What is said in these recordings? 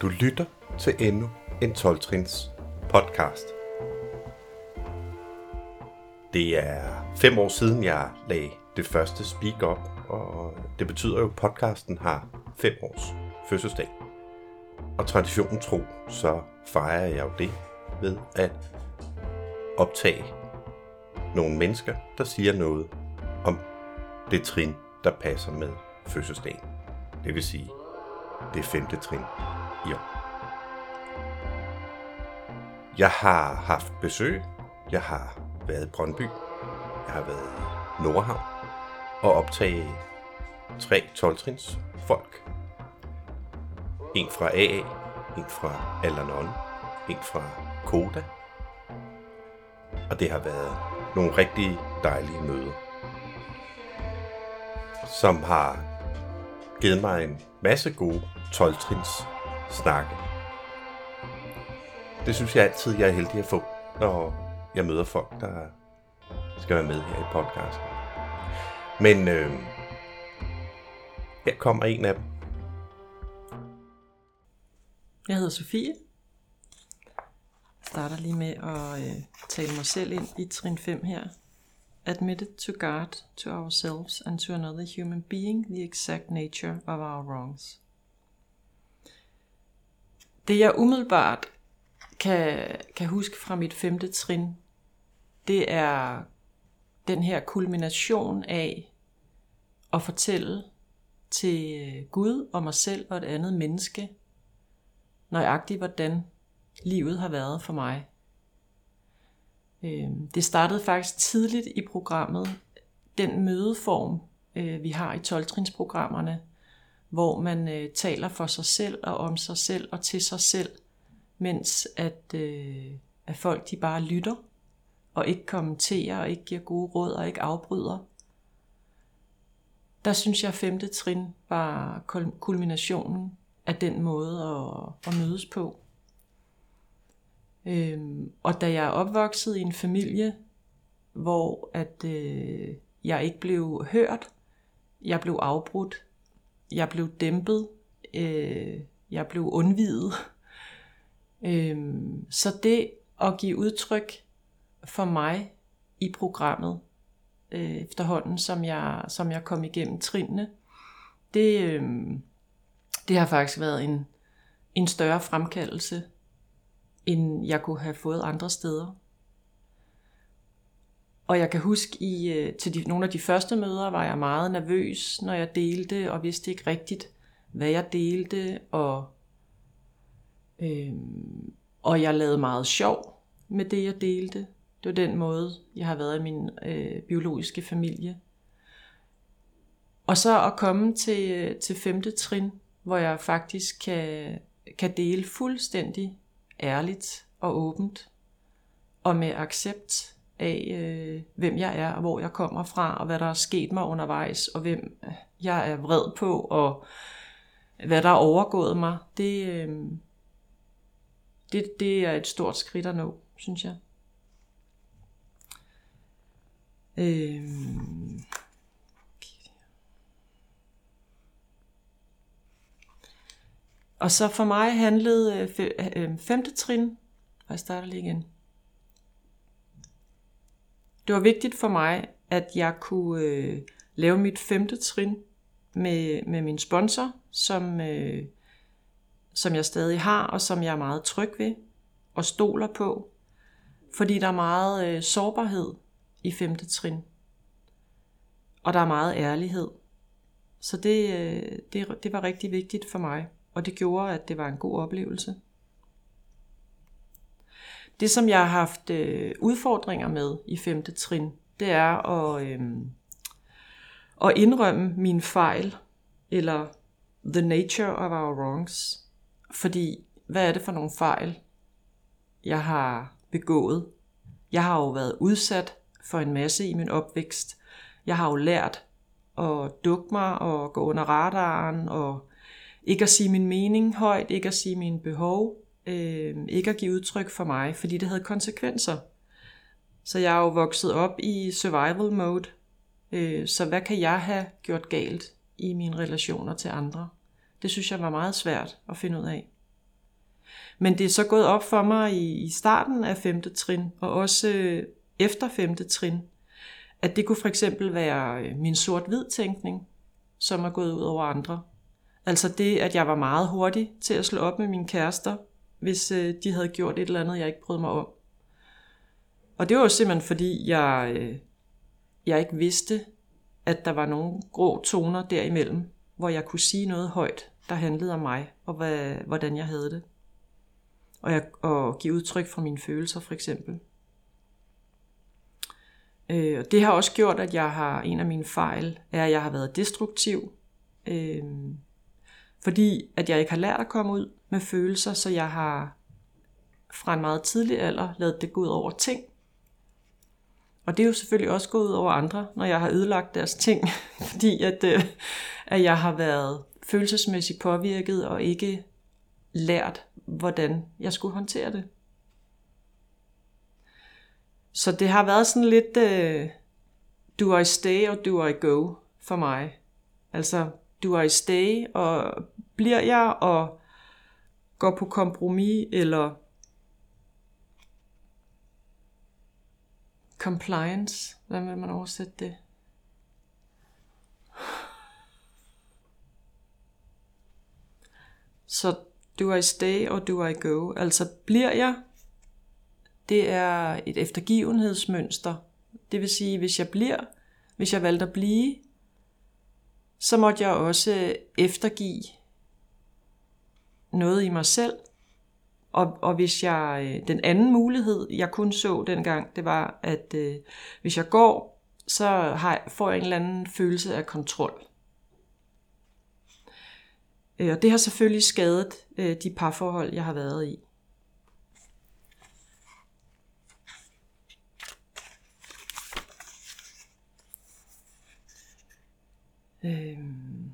Du lytter til endnu en 12-trins podcast. Det er fem år siden, jeg lagde det første speak op, og det betyder jo, at podcasten har fem års fødselsdag. Og traditionen tro, så fejrer jeg jo det ved at optage nogle mennesker, der siger noget om det trin, der passer med fødselsdagen. Det vil sige, det femte trin i år. Jeg har haft besøg. Jeg har været i Brøndby. Jeg har været i Nordhavn og optage tre 12 folk. En fra AA, en fra Alanon, en fra Koda. Og det har været nogle rigtig dejlige møder, som har givet mig en masse gode 12 snakke. Det synes jeg altid, jeg er heldig at få, når jeg møder folk, der skal være med her i podcasten. Men øh, her kommer en af dem. Jeg hedder Sofie. Jeg starter lige med at øh, tale mig selv ind i trin 5 her. Admitted to God, to ourselves and to another human being the exact nature of our wrongs. Det jeg umiddelbart kan, kan huske fra mit femte trin, det er den her kulmination af at fortælle til Gud og mig selv og et andet menneske, nøjagtigt hvordan livet har været for mig. Øhm, det startede faktisk tidligt i programmet, den mødeform, øh, vi har i 12-trinsprogrammerne, hvor man øh, taler for sig selv og om sig selv og til sig selv, mens at, øh, at folk de bare lytter og ikke kommenterer og ikke giver gode råd og ikke afbryder. Der synes jeg, at femte trin var kulminationen af den måde at, at mødes på. Øhm, og da jeg er opvokset i en familie, hvor at øh, jeg ikke blev hørt, jeg blev afbrudt, jeg blev dæmpet, øh, jeg blev undvidet. Øh, så det at give udtryk for mig i programmet, øh, efterhånden som jeg, som jeg kom igennem trinene, det, øh, det har faktisk været en, en større fremkaldelse, end jeg kunne have fået andre steder. Og jeg kan huske, i, øh, til de, nogle af de første møder var jeg meget nervøs, når jeg delte, og vidste ikke rigtigt, hvad jeg delte, og, øh, og jeg lavede meget sjov med det, jeg delte. Det var den måde, jeg har været i min øh, biologiske familie. Og så at komme til, øh, til femte trin, hvor jeg faktisk kan, kan dele fuldstændig ærligt og åbent, og med accept af, øh, hvem jeg er, og hvor jeg kommer fra, og hvad der er sket mig undervejs, og hvem øh, jeg er vred på, og hvad der er overgået mig, det, øh, det, det er et stort skridt at nå, synes jeg. Øh, Og så for mig handlede øh, øh femte trin, og jeg starter lige igen, det var vigtigt for mig, at jeg kunne øh, lave mit femte trin med, med min sponsor, som, øh, som jeg stadig har, og som jeg er meget tryg ved og stoler på. Fordi der er meget øh, sårbarhed i femte trin. Og der er meget ærlighed. Så det, øh, det, det var rigtig vigtigt for mig, og det gjorde, at det var en god oplevelse. Det, som jeg har haft øh, udfordringer med i femte trin, det er at, øh, at indrømme min fejl, eller the nature of our wrongs. Fordi, hvad er det for nogle fejl, jeg har begået? Jeg har jo været udsat for en masse i min opvækst. Jeg har jo lært at dukke mig og gå under radaren, og ikke at sige min mening højt, ikke at sige mine behov, øh, ikke at give udtryk for mig, fordi det havde konsekvenser. Så jeg er jo vokset op i survival mode, øh, så hvad kan jeg have gjort galt i mine relationer til andre? Det synes jeg var meget svært at finde ud af. Men det er så gået op for mig i, i starten af 5. trin, og også øh, efter 5. trin, at det kunne for eksempel være øh, min sort-hvid tænkning, som er gået ud over andre. Altså det, at jeg var meget hurtig til at slå op med mine kærester, hvis øh, de havde gjort et eller andet, jeg ikke brød mig om. Og det var jo simpelthen fordi, jeg, øh, jeg ikke vidste, at der var nogle grå toner derimellem, hvor jeg kunne sige noget højt, der handlede om mig, og hvad, hvordan jeg havde det. Og, jeg, og give udtryk for mine følelser, for eksempel. Øh, og det har også gjort, at jeg har en af mine fejl, er, at jeg har været destruktiv. Øh, fordi at jeg ikke har lært at komme ud med følelser, så jeg har fra en meget tidlig alder lavet det gå ud over ting. Og det er jo selvfølgelig også gået ud over andre, når jeg har ødelagt deres ting, fordi at, øh, at jeg har været følelsesmæssigt påvirket og ikke lært, hvordan jeg skulle håndtere det. Så det har været sådan lidt uh, do I stay og do I go for mig. Altså do I stay og bliver jeg og går på kompromis eller compliance, hvordan vil man oversætte det? Så do I stay og do I go? Altså bliver jeg, det er et eftergivenhedsmønster. Det vil sige, hvis jeg bliver, hvis jeg valgte at blive, så måtte jeg også øh, eftergive noget i mig selv. Og, og hvis jeg, øh, den anden mulighed, jeg kun så dengang, det var, at øh, hvis jeg går, så har, får jeg en eller anden følelse af kontrol. Øh, og det har selvfølgelig skadet øh, de parforhold, jeg har været i. Øhm.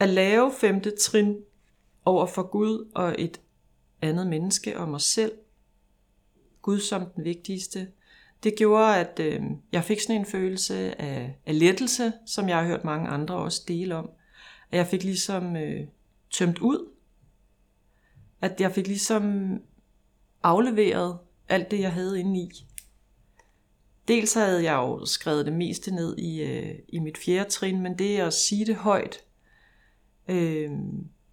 At lave femte trin over for Gud og et andet menneske og mig selv, Gud som den vigtigste, det gjorde, at øh, jeg fik sådan en følelse af, af lettelse, som jeg har hørt mange andre også dele om. At jeg fik ligesom øh, tømt ud. At jeg fik ligesom afleveret alt det, jeg havde inde i. Dels havde jeg jo skrevet det meste ned i, øh, i mit fjerde trin, men det at sige det højt, øh,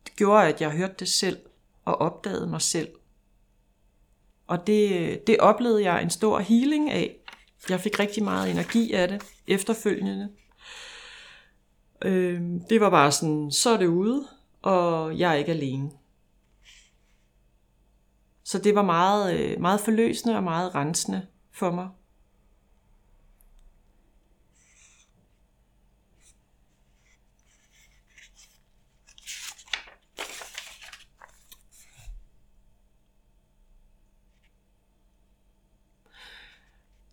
det gjorde, at jeg hørte det selv og opdagede mig selv. Og det, det oplevede jeg en stor healing af. Jeg fik rigtig meget energi af det efterfølgende. Øh, det var bare sådan, så er det ude, og jeg er ikke alene. Så det var meget, øh, meget forløsende og meget rensende for mig.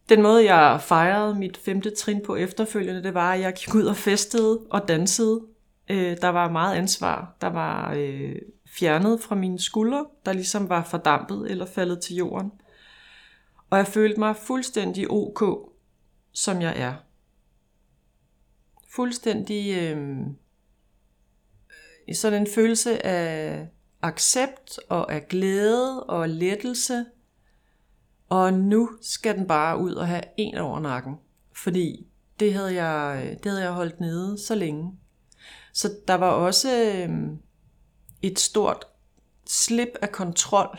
Den måde, jeg fejrede mit femte trin på efterfølgende, det var, at jeg gik ud og festede og dansede. Øh, der var meget ansvar. Der var øh, fjernet fra mine skuldre, der ligesom var fordampet eller faldet til jorden. Og jeg følte mig fuldstændig ok, som jeg er. Fuldstændig øh, øh sådan en følelse af accept og af glæde og lettelse og nu skal den bare ud og have en over nakken. Fordi det havde jeg, øh, det havde jeg holdt nede så længe. Så der var også øh, et stort slip af kontrol.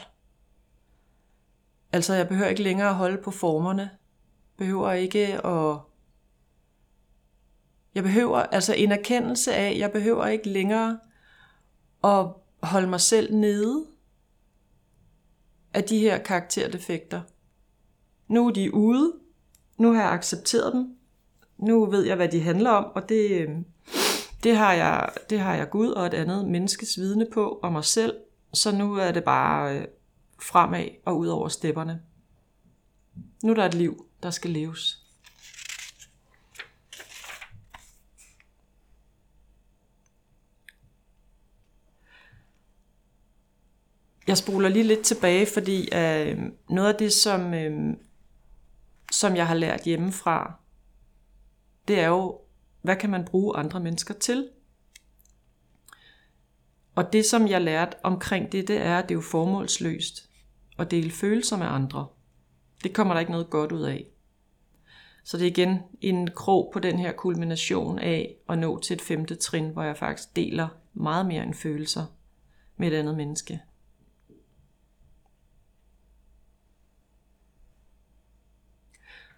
Altså jeg behøver ikke længere at holde på formerne. Behøver ikke at... Jeg behøver altså en erkendelse af, jeg behøver ikke længere at holde mig selv nede af de her karakterdefekter. Nu er de ude. Nu har jeg accepteret dem. Nu ved jeg, hvad de handler om, og det, øhm, det, har, jeg, det har jeg Gud og et andet menneskes vidne på, og mig selv. Så nu er det bare øh, fremad og ud over stepperne. Nu er der et liv, der skal leves. jeg spoler lige lidt tilbage, fordi øh, noget af det, som, øh, som jeg har lært hjemmefra, det er jo, hvad kan man bruge andre mennesker til? Og det, som jeg lærte omkring det, det er, at det er jo formålsløst at dele følelser med andre. Det kommer der ikke noget godt ud af. Så det er igen en krog på den her kulmination af at nå til et femte trin, hvor jeg faktisk deler meget mere end følelser med et andet menneske.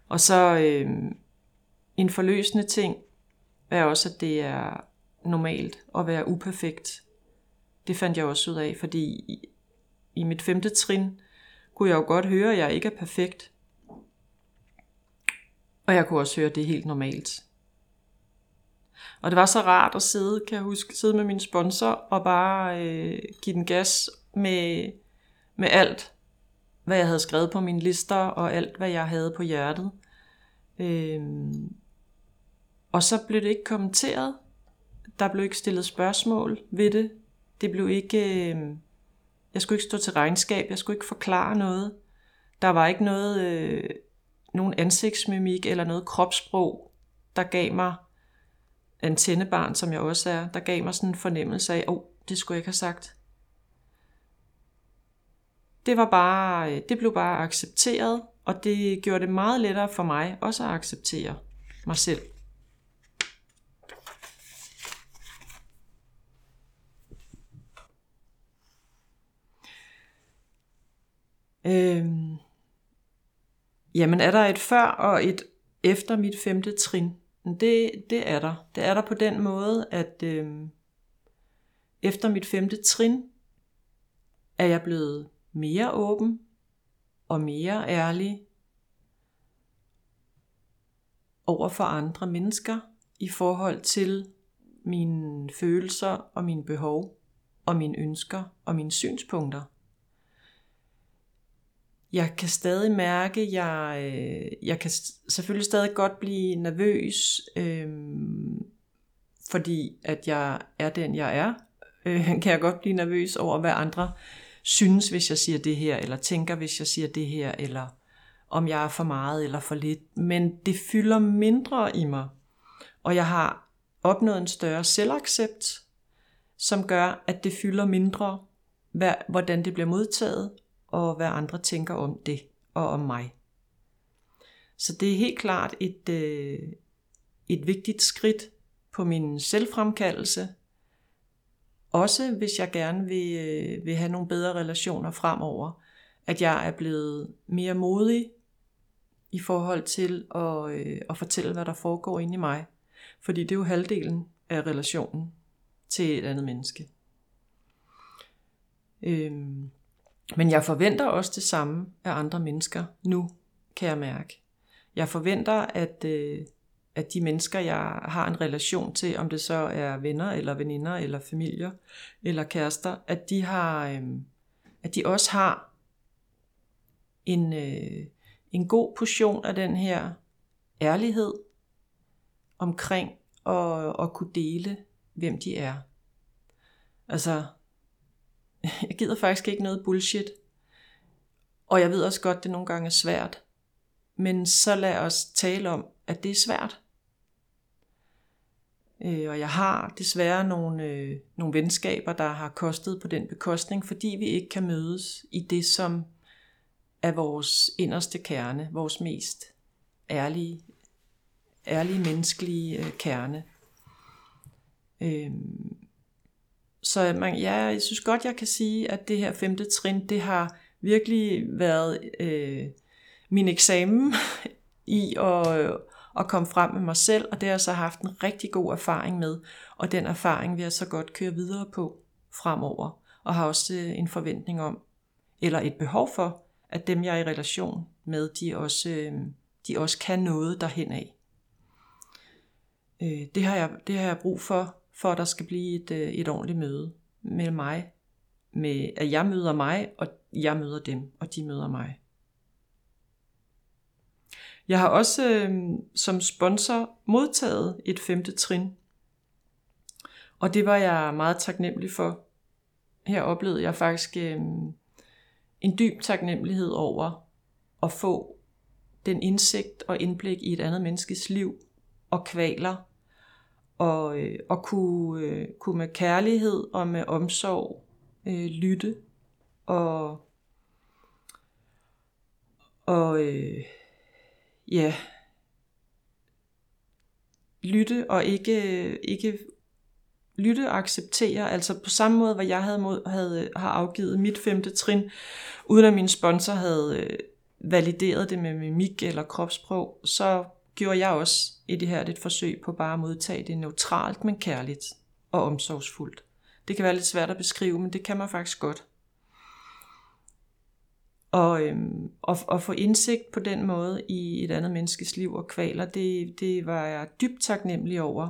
Og så øh, en forløsende ting er også, at det er normalt at være uperfekt. Det fandt jeg også ud af, fordi i, i mit femte trin kunne jeg jo godt høre, at jeg ikke er perfekt. Og jeg kunne også høre, at det er helt normalt. Og det var så rart at sidde, kan jeg huske, sidde med min sponsor og bare øh, give den gas med, med alt, hvad jeg havde skrevet på mine lister og alt, hvad jeg havde på hjertet. Øh, og så blev det ikke kommenteret. Der blev ikke stillet spørgsmål ved det. Det blev ikke... Øh, jeg skulle ikke stå til regnskab. Jeg skulle ikke forklare noget. Der var ikke noget... Øh, nogen ansigtsmimik eller noget kropssprog, der gav mig antennebarn, som jeg også er, der gav mig sådan en fornemmelse af, åh, oh, det skulle jeg ikke have sagt. Det var bare, øh, det blev bare accepteret, og det gjorde det meget lettere for mig også at acceptere mig selv. Øhm, jamen er der et før og et efter mit femte trin? Det, det er der. Det er der på den måde, at øhm, efter mit femte trin er jeg blevet mere åben og mere ærlig over for andre mennesker i forhold til mine følelser og mine behov og mine ønsker og mine synspunkter. Jeg kan stadig mærke, jeg, øh, jeg kan selvfølgelig stadig godt blive nervøs, øh, fordi at jeg er den, jeg er. Øh, kan jeg godt blive nervøs over, hvad andre synes, hvis jeg siger det her, eller tænker, hvis jeg siger det her, eller om jeg er for meget eller for lidt. Men det fylder mindre i mig, og jeg har opnået en større selvaccept, som gør, at det fylder mindre, hvordan det bliver modtaget, og hvad andre tænker om det og om mig. Så det er helt klart et, øh, et vigtigt skridt på min selvfremkaldelse. Også hvis jeg gerne vil, øh, vil have nogle bedre relationer fremover. At jeg er blevet mere modig i forhold til at, øh, at fortælle, hvad der foregår inde i mig. Fordi det er jo halvdelen af relationen til et andet menneske. Øhm, men jeg forventer også det samme af andre mennesker nu, kan jeg mærke. Jeg forventer, at, øh, at de mennesker, jeg har en relation til, om det så er venner eller veninder eller familier eller kærester, at de har, øh, at de også har en, øh, en god portion af den her ærlighed omkring at, at kunne dele, hvem de er. Altså, jeg gider faktisk ikke noget bullshit. Og jeg ved også godt, det nogle gange er svært. Men så lad os tale om, at det er svært. Øh, og jeg har desværre nogle, øh, nogle venskaber, der har kostet på den bekostning, fordi vi ikke kan mødes i det, som er vores inderste kerne, vores mest ærlige, ærlige menneskelige øh, kerne. Øh, så man, ja, jeg synes godt, jeg kan sige, at det her femte trin, det har virkelig været øh, min eksamen i at, øh, at komme frem med mig selv, og det har jeg så haft en rigtig god erfaring med, og den erfaring vil jeg så godt køre videre på fremover, og har også øh, en forventning om, eller et behov for, at dem jeg er i relation med, de også, øh, de også kan noget derhen af. Øh, det, har jeg, det har jeg brug for, for at der skal blive et, øh, et ordentligt møde med mig. Med, at jeg møder mig, og jeg møder dem, og de møder mig. Jeg har også øh, som sponsor modtaget et femte trin. Og det var jeg meget taknemmelig for, her oplevede jeg faktisk øh, en dyb taknemmelighed over at få den indsigt og indblik i et andet menneskes liv og kvaler, og, øh, og kunne, øh, kunne med kærlighed og med omsorg øh, lytte. Og, og øh, ja, lytte og ikke, ikke lytte og acceptere, altså på samme måde, hvor jeg havde, mod, havde har afgivet mit femte trin, uden at min sponsor havde øh, valideret det med mimik eller kropssprog, så gjorde jeg også i det her et forsøg på bare at modtage det neutralt, men kærligt og omsorgsfuldt. Det kan være lidt svært at beskrive, men det kan man faktisk godt. Og, øhm, og, og få indsigt på den måde i et andet menneskes liv og kvaler, det, det var jeg dybt taknemmelig over.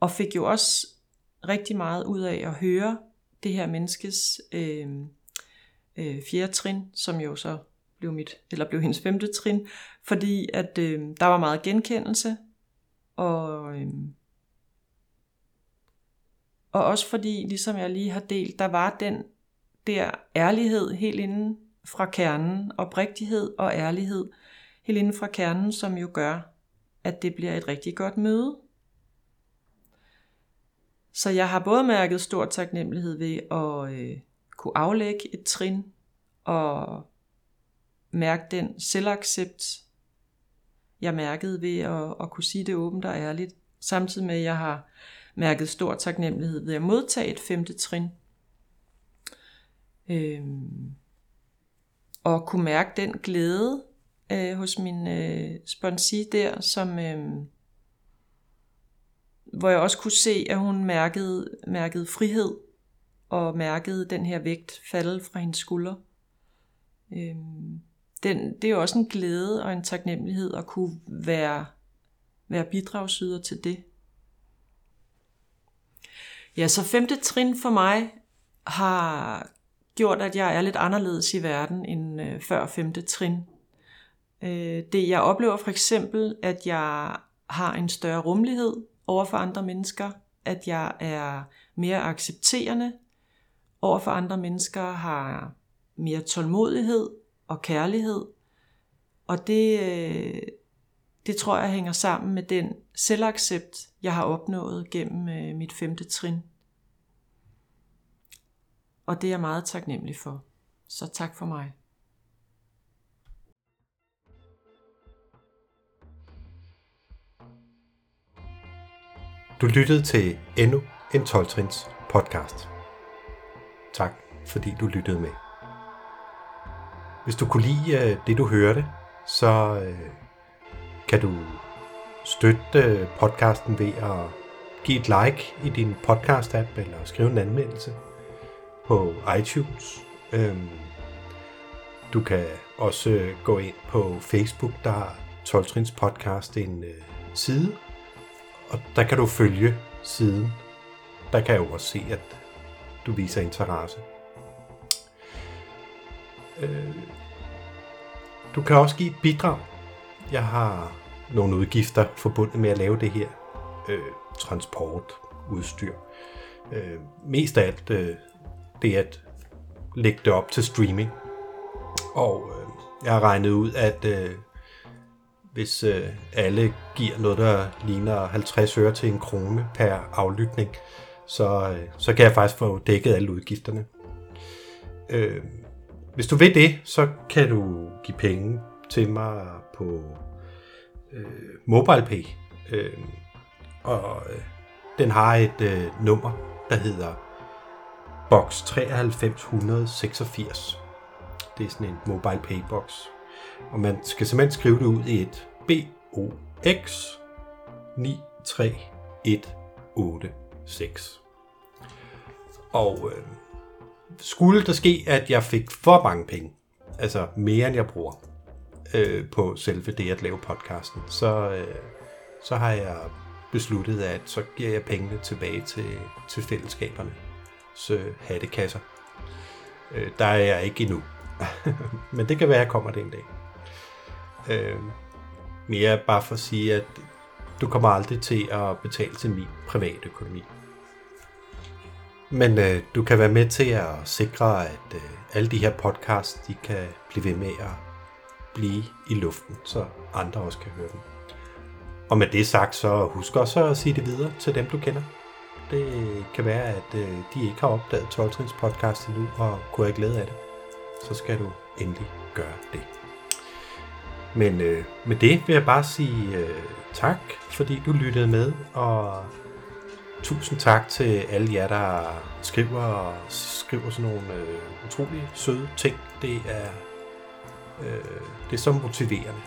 Og fik jo også rigtig meget ud af at høre det her menneskes øhm, øh, øh, fjerde trin, som jo så blev mit, eller blev hendes femte trin, fordi at øh, der var meget genkendelse, og, øh, og også fordi, ligesom jeg lige har delt, der var den der ærlighed helt inden fra kernen, oprigtighed og ærlighed helt inden fra kernen, som jo gør, at det bliver et rigtig godt møde. Så jeg har både mærket stor taknemmelighed ved at øh, kunne aflægge et trin og mærke den selvaccept, jeg mærkede ved at, at kunne sige det åbent og ærligt, samtidig med at jeg har mærket stor taknemmelighed ved at modtage et femte trin. Øhm, og kunne mærke den glæde øh, hos min øh, sponsi der, som, øh, hvor jeg også kunne se, at hun mærkede, mærkede frihed, og mærkede den her vægt falde fra hendes skulder. Øhm, den, det er jo også en glæde og en taknemmelighed at kunne være, være bidragsyder til det. Ja, så femte trin for mig har gjort, at jeg er lidt anderledes i verden end øh, før femte trin. Øh, det jeg oplever for eksempel, at jeg har en større rummelighed over for andre mennesker, at jeg er mere accepterende over for andre mennesker, har mere tålmodighed og kærlighed. Og det, øh, det tror jeg hænger sammen med den selvaccept, jeg har opnået gennem øh, mit femte trin. Og det er jeg meget taknemmelig for. Så tak for mig. Du lyttede til endnu en 12-trins podcast. Tak fordi du lyttede med. Hvis du kunne lide øh, det, du hørte, så øh, kan du støtte øh, podcasten ved at give et like i din podcast-app eller skrive en anmeldelse på iTunes. Øhm, du kan også gå ind på Facebook, der har 12 Trins podcast en side, og der kan du følge siden. Der kan jeg jo også se, at du viser interesse. Øh, du kan også give et bidrag. Jeg har nogle udgifter forbundet med at lave det her. Øh, transport, udstyr. Øh, mest af alt øh, det at lægge det op til streaming. Og øh, jeg har regnet ud, at øh, hvis øh, alle giver noget, der ligner 50 øre til en krone per aflytning, så, øh, så kan jeg faktisk få dækket alle udgifterne. Øh, hvis du vil det, så kan du give penge til mig på øh, MobilePay. Øh, og øh, den har et øh, nummer, der hedder box 9386. Det er sådan en MobilePay box. Og man skal simpelthen skrive det ud i et BOX 93186. Og øh, skulle der ske, at jeg fik for mange penge, altså mere end jeg bruger øh, på selve det at lave podcasten, så, øh, så har jeg besluttet, at så giver jeg pengene tilbage til, til fællesskaberne. Så hattekasser. Øh, der er jeg ikke endnu. Men det kan være, at jeg kommer det en dag. Øh, mere bare for at sige, at du kommer aldrig til at betale til min private økonomi. Men øh, du kan være med til at sikre, at øh, alle de her podcasts, de kan blive ved med at blive i luften, så andre også kan høre dem. Og med det sagt, så husk også at sige det videre til dem, du kender. Det kan være, at øh, de ikke har opdaget 12 podcast endnu og kunne have glæde af det. Så skal du endelig gøre det. Men øh, med det vil jeg bare sige øh, tak, fordi du lyttede med, og tusind tak til alle jer, der skriver, skriver sådan nogle øh, utrolig søde ting. Det er, øh, det er så motiverende.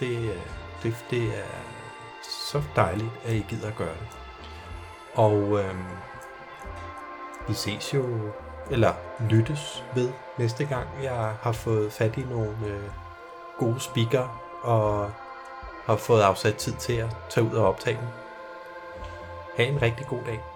Det, øh, det, det er så dejligt, at I gider at gøre det. Og øh, vi ses jo, eller lyttes ved næste gang, jeg har fået fat i nogle øh, gode speaker og har fået afsat tid til at tage ud og optage dem. Ha' en rigtig god dag.